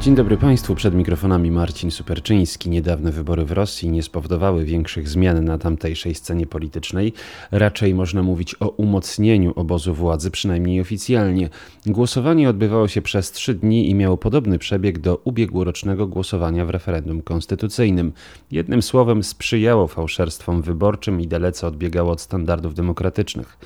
Dzień dobry Państwu, przed mikrofonami Marcin Superczyński. Niedawne wybory w Rosji nie spowodowały większych zmian na tamtejszej scenie politycznej. Raczej można mówić o umocnieniu obozu władzy, przynajmniej oficjalnie. Głosowanie odbywało się przez trzy dni i miało podobny przebieg do ubiegłorocznego głosowania w referendum konstytucyjnym. Jednym słowem sprzyjało fałszerstwom wyborczym i dalece odbiegało od standardów demokratycznych.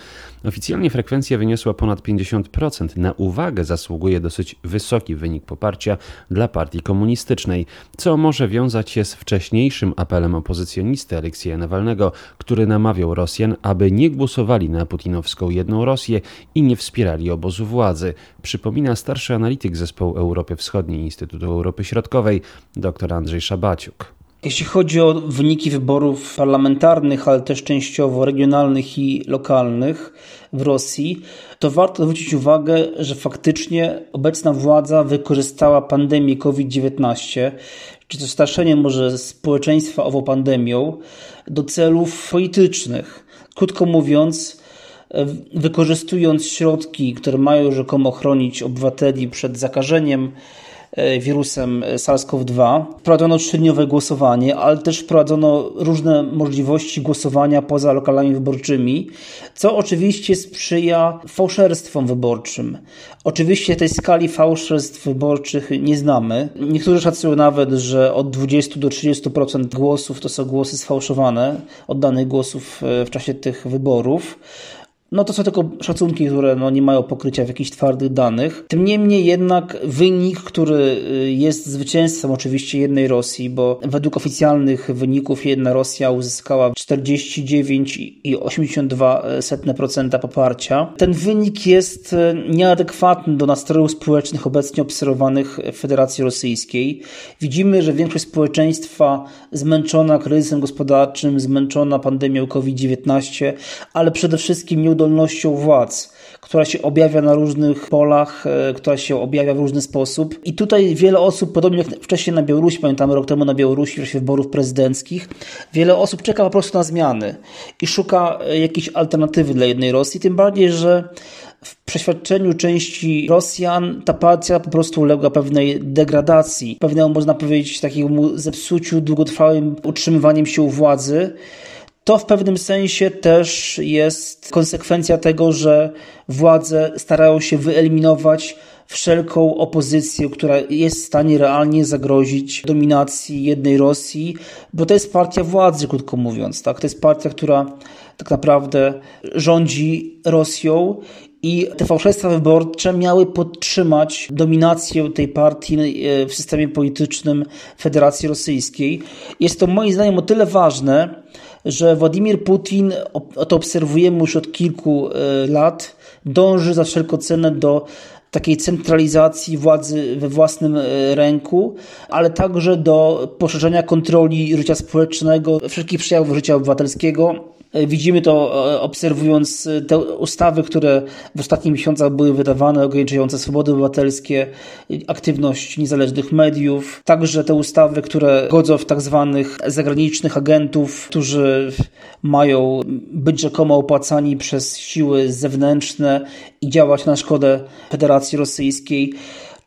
Oficjalnie frekwencja wyniosła ponad 50%. Na uwagę zasługuje dosyć wysoki wynik poparcia dla partii komunistycznej, co może wiązać się z wcześniejszym apelem opozycjonisty Aleksieja Nawalnego, który namawiał Rosjan, aby nie głosowali na putinowską jedną Rosję i nie wspierali obozu władzy, przypomina starszy analityk zespołu Europy Wschodniej Instytutu Europy Środkowej dr Andrzej Szabaciuk. Jeśli chodzi o wyniki wyborów parlamentarnych, ale też częściowo regionalnych i lokalnych w Rosji, to warto zwrócić uwagę, że faktycznie obecna władza wykorzystała pandemię COVID-19, czy też straszenie może społeczeństwa ową pandemią, do celów politycznych. Krótko mówiąc, wykorzystując środki, które mają rzekomo chronić obywateli przed zakażeniem, wirusem SARS-CoV-2. Wprowadzono trzydniowe głosowanie, ale też wprowadzono różne możliwości głosowania poza lokalami wyborczymi, co oczywiście sprzyja fałszerstwom wyborczym. Oczywiście tej skali fałszerstw wyborczych nie znamy. Niektórzy szacują nawet, że od 20 do 30% głosów to są głosy sfałszowane, oddanych głosów e, w czasie tych wyborów. No to są tylko szacunki, które no nie mają pokrycia w jakichś twardych danych. Tym niemniej jednak wynik, który y, jest zwycięstwem oczywiście jednej Rosji, bo według oficjalnych wyników jedna Rosja uzyskała 49,82% poparcia. Ten wynik jest y, nieadekwatny do nastrojów społecznych obecnie obserwowanych w Federacji Rosyjskiej. Widzimy, że większość społeczeństwa zmęczona kryzysem gospodarczym, zmęczona pandemią COVID-19, ale przede wszystkim nieudolnością nieudolnością władz, która się objawia na różnych polach, e, która się objawia w różny sposób. I tutaj wiele osób, podobnie jak wcześniej na Białorusi, pamiętamy rok temu na Białorusi w czasie wyborów prezydenckich, wiele osób czeka po prostu na zmiany i szuka e, jakiejś alternatywy dla jednej Rosji, tym bardziej, że w przeświadczeniu części Rosjan ta partia po prostu uległa pewnej degradacji, pewnemu, można powiedzieć, takiemu zepsuciu długotrwałym utrzymywaniem się u władzy to w pewnym sensie też jest konsekwencja tego, że władze starają się wyeliminować wszelką opozycję, która jest w stanie realnie zagrozić dominacji jednej Rosji, bo to jest partia władzy, krótko mówiąc. Tak? To jest partia, która tak naprawdę rządzi Rosją i te fałszerstwa wyborcze miały podtrzymać dominację tej partii e, w systemie politycznym Federacji Rosyjskiej. Jest to moim zdaniem o tyle ważne, że Władimir Putin, to obserwujemy już od kilku e, lat, dąży za wszelką cenę do takiej centralizacji władzy we własnym e, ręku, ale także do poszerzenia kontroli życia społecznego, wszelkich przejawów życia obywatelskiego widzimy to e, obserwując e, te ustawy, które w ostatnich miesiącach były wydawane, ograniczające swobody obywatelskie, aktywność niezależnych mediów, także te ustawy, które godzą w tak zwanych zagranicznych agentów, którzy mają być rzekomo opłacani przez siły zewnętrzne i działać na szkodę Federacji Rosyjskiej.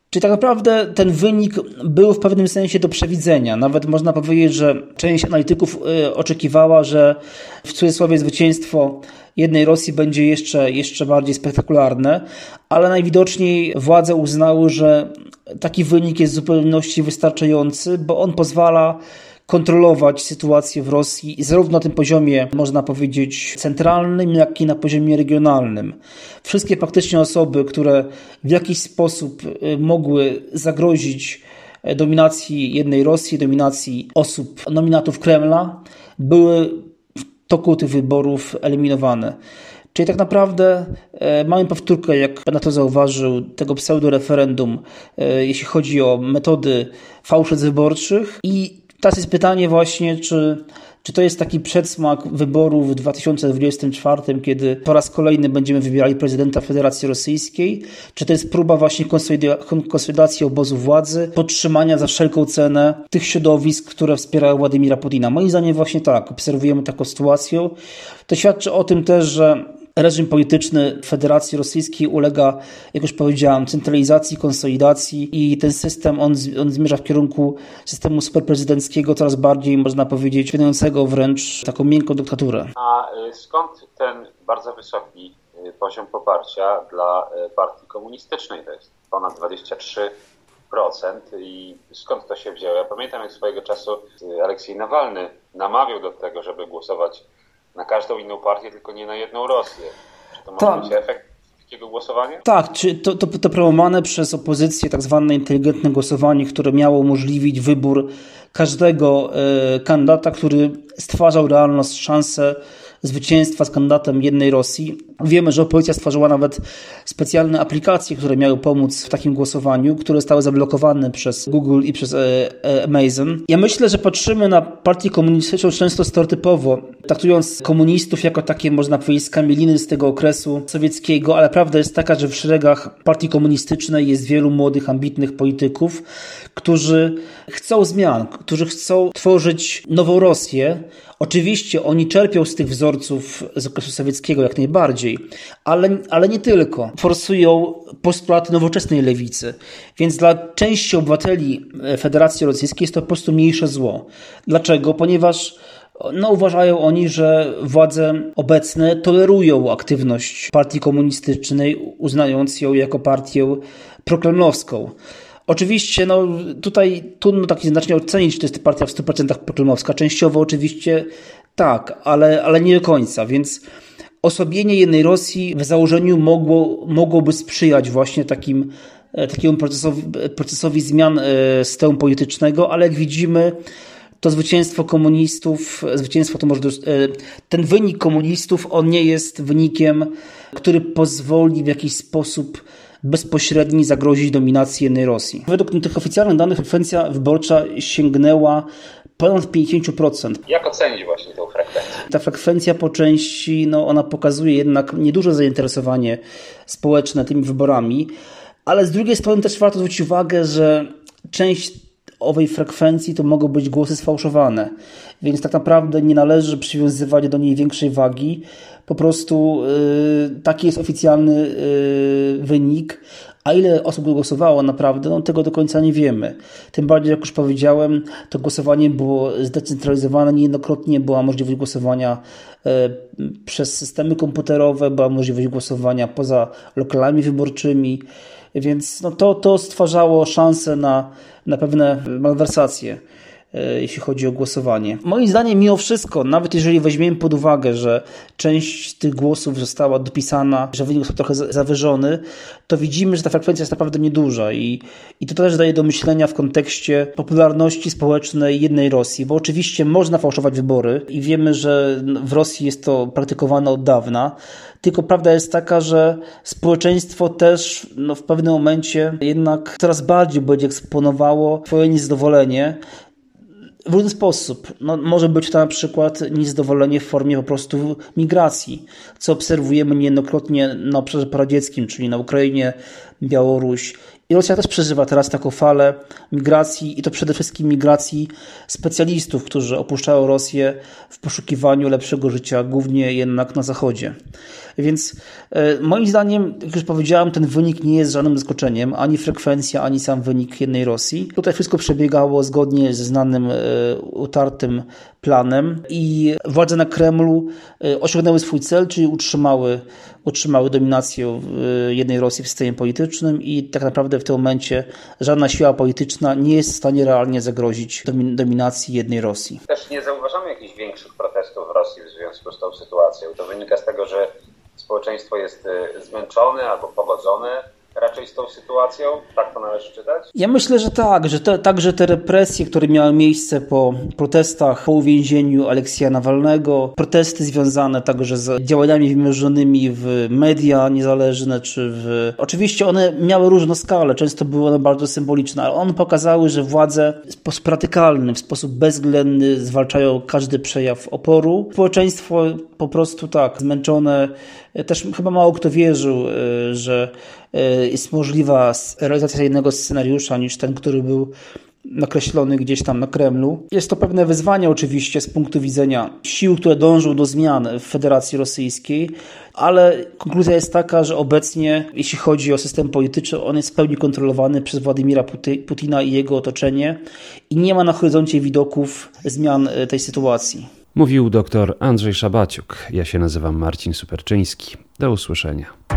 Czyli tak naprawdę ten wynik był w pewnym sensie do przewidzenia. Nawet można powiedzieć, że część analityków y, oczekiwała, że w cudzysłowie zwycięstwo jednej Rosji będzie jeszcze, jeszcze bardziej spektakularne, ale najwidoczniej władze uznały, że taki wynik jest w zupełności wystarczający, bo on pozwala kontrolować sytuację w Rosji zarówno na tym poziomie, można powiedzieć, centralnym, jak i na poziomie regionalnym. Wszystkie faktycznie osoby, które w jakiś sposób y, mogły zagrozić e, dominacji jednej Rosji, dominacji osób, nominatów Kremla, były w toku tych wyborów eliminowane. Czyli tak naprawdę e, mamy powtórkę, jak na to zauważył, tego pseudo-referendum, e, jeśli chodzi o metody fałszerstw wyborczych i Teraz jest pytanie właśnie, czy, czy to jest taki przedsmak wyborów w 2024, kiedy po raz kolejny będziemy wybierali prezydenta Federacji Rosyjskiej? Czy to jest próba właśnie konsolidacji obozu władzy, podtrzymania za wszelką cenę tych środowisk, które wspierają Władimira Putina? Moim zdaniem właśnie tak, obserwujemy taką sytuację. To świadczy o tym też, że reżim polityczny Federacji Rosyjskiej ulega, jak już powiedziałem, centralizacji, konsolidacji i ten system, on, on zmierza w kierunku systemu superprezydenckiego, coraz bardziej, można powiedzieć, wydającego wręcz taką miękką dyktaturę. A y, skąd ten bardzo wysoki y, poziom poparcia dla y, partii komunistycznej? To jest ponad 23 i skąd to się wzięło? Ja pamiętam, jak swojego czasu Aleksiej Nawalny namawiał do tego, żeby głosować na każdą inną partię, tylko nie na jedną Rosję. Czy to może tak. być efekt takiego głosowania? Tak, czy to, to, to promowane przez opozycję tak zwane inteligentne głosowanie, które miało umożliwić wybór każdego y, kandydata, który stwarzał realną szansę zwycięstwa z kandydatem jednej Rosji. Wiemy, że opozycja stworzyła nawet specjalne aplikacje, które miały pomóc w takim głosowaniu, które zostały zablokowane przez Google i przez e, e, Amazon. Ja myślę, że patrzymy na partię komunistyczną często stereotypowo, traktując komunistów jako takie, można powiedzieć, skamieliny z tego okresu sowieckiego, ale prawda jest taka, że w szeregach partii komunistycznej jest wielu młodych, ambitnych polityków, którzy chcą zmian, którzy chcą tworzyć nową Rosję, Oczywiście oni czerpią z tych wzorców z okresu sowieckiego jak najbardziej, ale, ale nie tylko. Forsują postulaty nowoczesnej lewicy. Więc dla części obywateli Federacji Rosyjskiej jest to po prostu mniejsze zło. Dlaczego? Ponieważ no, uważają oni, że władze obecne tolerują aktywność partii komunistycznej, uznając ją jako partię proklemlowską. Oczywiście, no tutaj trudno tak znacznie ocenić, czy to jest partia w 100% pokremlowska. Częściowo oczywiście tak, ale, ale nie do końca, więc osobienie jednej Rosji w założeniu mogło, mogłoby sprzyjać właśnie takim, e, takiemu procesowi, procesowi zmian e, systemu politycznego, ale jak widzimy, to zwycięstwo komunistów, zwycięstwo to może, e, ten wynik komunistów, on nie jest wynikiem, który pozwoli w jakiś sposób bezpośredni zagrozić dominacji jednej Rosji. Według tych oficjalnych danych frekwencja wyborcza sięgnęła ponad 50%. Jak ocenić właśnie tę frekwencję? Ta frekwencja po części, no ona pokazuje jednak nieduże zainteresowanie społeczne tymi wyborami, ale z drugiej strony też warto zwrócić uwagę, że część owej frekwencji to mogą być głosy sfałszowane, więc tak naprawdę nie należy przywiązywać do niej większej wagi, po prostu yy, taki jest oficjalny yy, wynik. A ile osób głosowało naprawdę, no tego do końca nie wiemy. Tym bardziej, jak już powiedziałem, to głosowanie było zdecentralizowane. Niejednokrotnie była możliwość głosowania yy, przez systemy komputerowe, była możliwość głosowania poza lokalami wyborczymi, więc no to, to stwarzało szansę na, na pewne malwersacje. E, jeśli chodzi o głosowanie. Moim zdaniem, mimo wszystko, nawet jeżeli weźmiemy pod uwagę, że część tych głosów została dopisana, że wynik został trochę zawyżony, to widzimy, że ta frekwencja jest naprawdę nieduża i, i to też daje do myślenia w kontekście popularności społecznej jednej Rosji, bo oczywiście można fałszować wybory i wiemy, że w Rosji jest to praktykowane od dawna, tylko prawda jest taka, że społeczeństwo też no, w pewnym momencie jednak coraz bardziej będzie eksponowało swoje niezadowolenie w różny sposób. No, może być to na przykład niezadowolenie w formie po prostu migracji, co obserwujemy niejednokrotnie na obszarze paradzieckim, czyli na Ukrainie, Białoruś i Rosja też przeżywa teraz taką falę migracji i to przede wszystkim migracji specjalistów, którzy opuszczają Rosję w poszukiwaniu lepszego życia, głównie jednak na zachodzie. Więc e, moim zdaniem, jak już powiedziałem, ten wynik nie jest żadnym zaskoczeniem, ani frekwencja, ani sam wynik jednej Rosji. Tutaj wszystko przebiegało zgodnie ze znanym, e, utartym planem i władze na Kremlu e, osiągnęły swój cel, czyli utrzymały, utrzymały dominację jednej Rosji w systemie politycznym i tak naprawdę w tym momencie żadna siła polityczna nie jest w stanie realnie zagrozić dominacji jednej Rosji. Też nie zauważamy jakichś większych protestów w Rosji w związku z tą sytuacją. To wynika z tego, że społeczeństwo jest e, zmęczone albo pogodzone raczej z tą sytuacją? Tak to należy czytać? Ja myślę, że tak, że te, także te represje, które miały miejsce po protestach, po uwięzieniu Aleksja Nawalnego, protesty związane także z działaniami wymierzonymi w media niezależne, czy w... Oczywiście one miały różną skalę, często były one bardzo symboliczne, ale one pokazały, że władze w sposób radykalny, w sposób bezwzględny zwalczają każdy przejaw oporu. Społeczeństwo po prostu tak, zmęczone, też chyba mało kto wierzył, y, że jest możliwa realizacja jednego scenariusza niż ten, który był nakreślony gdzieś tam na Kremlu. Jest to pewne wyzwanie oczywiście z punktu widzenia sił, które dążą do zmian w Federacji Rosyjskiej, ale konkluzja jest taka, że obecnie, jeśli chodzi o system polityczny, on jest w pełni kontrolowany przez Władimira Putina i jego otoczenie i nie ma na horyzoncie widoków zmian e, tej sytuacji. Mówił dr Andrzej Szabaciuk. Ja się nazywam Marcin Superczyński. Do usłyszenia.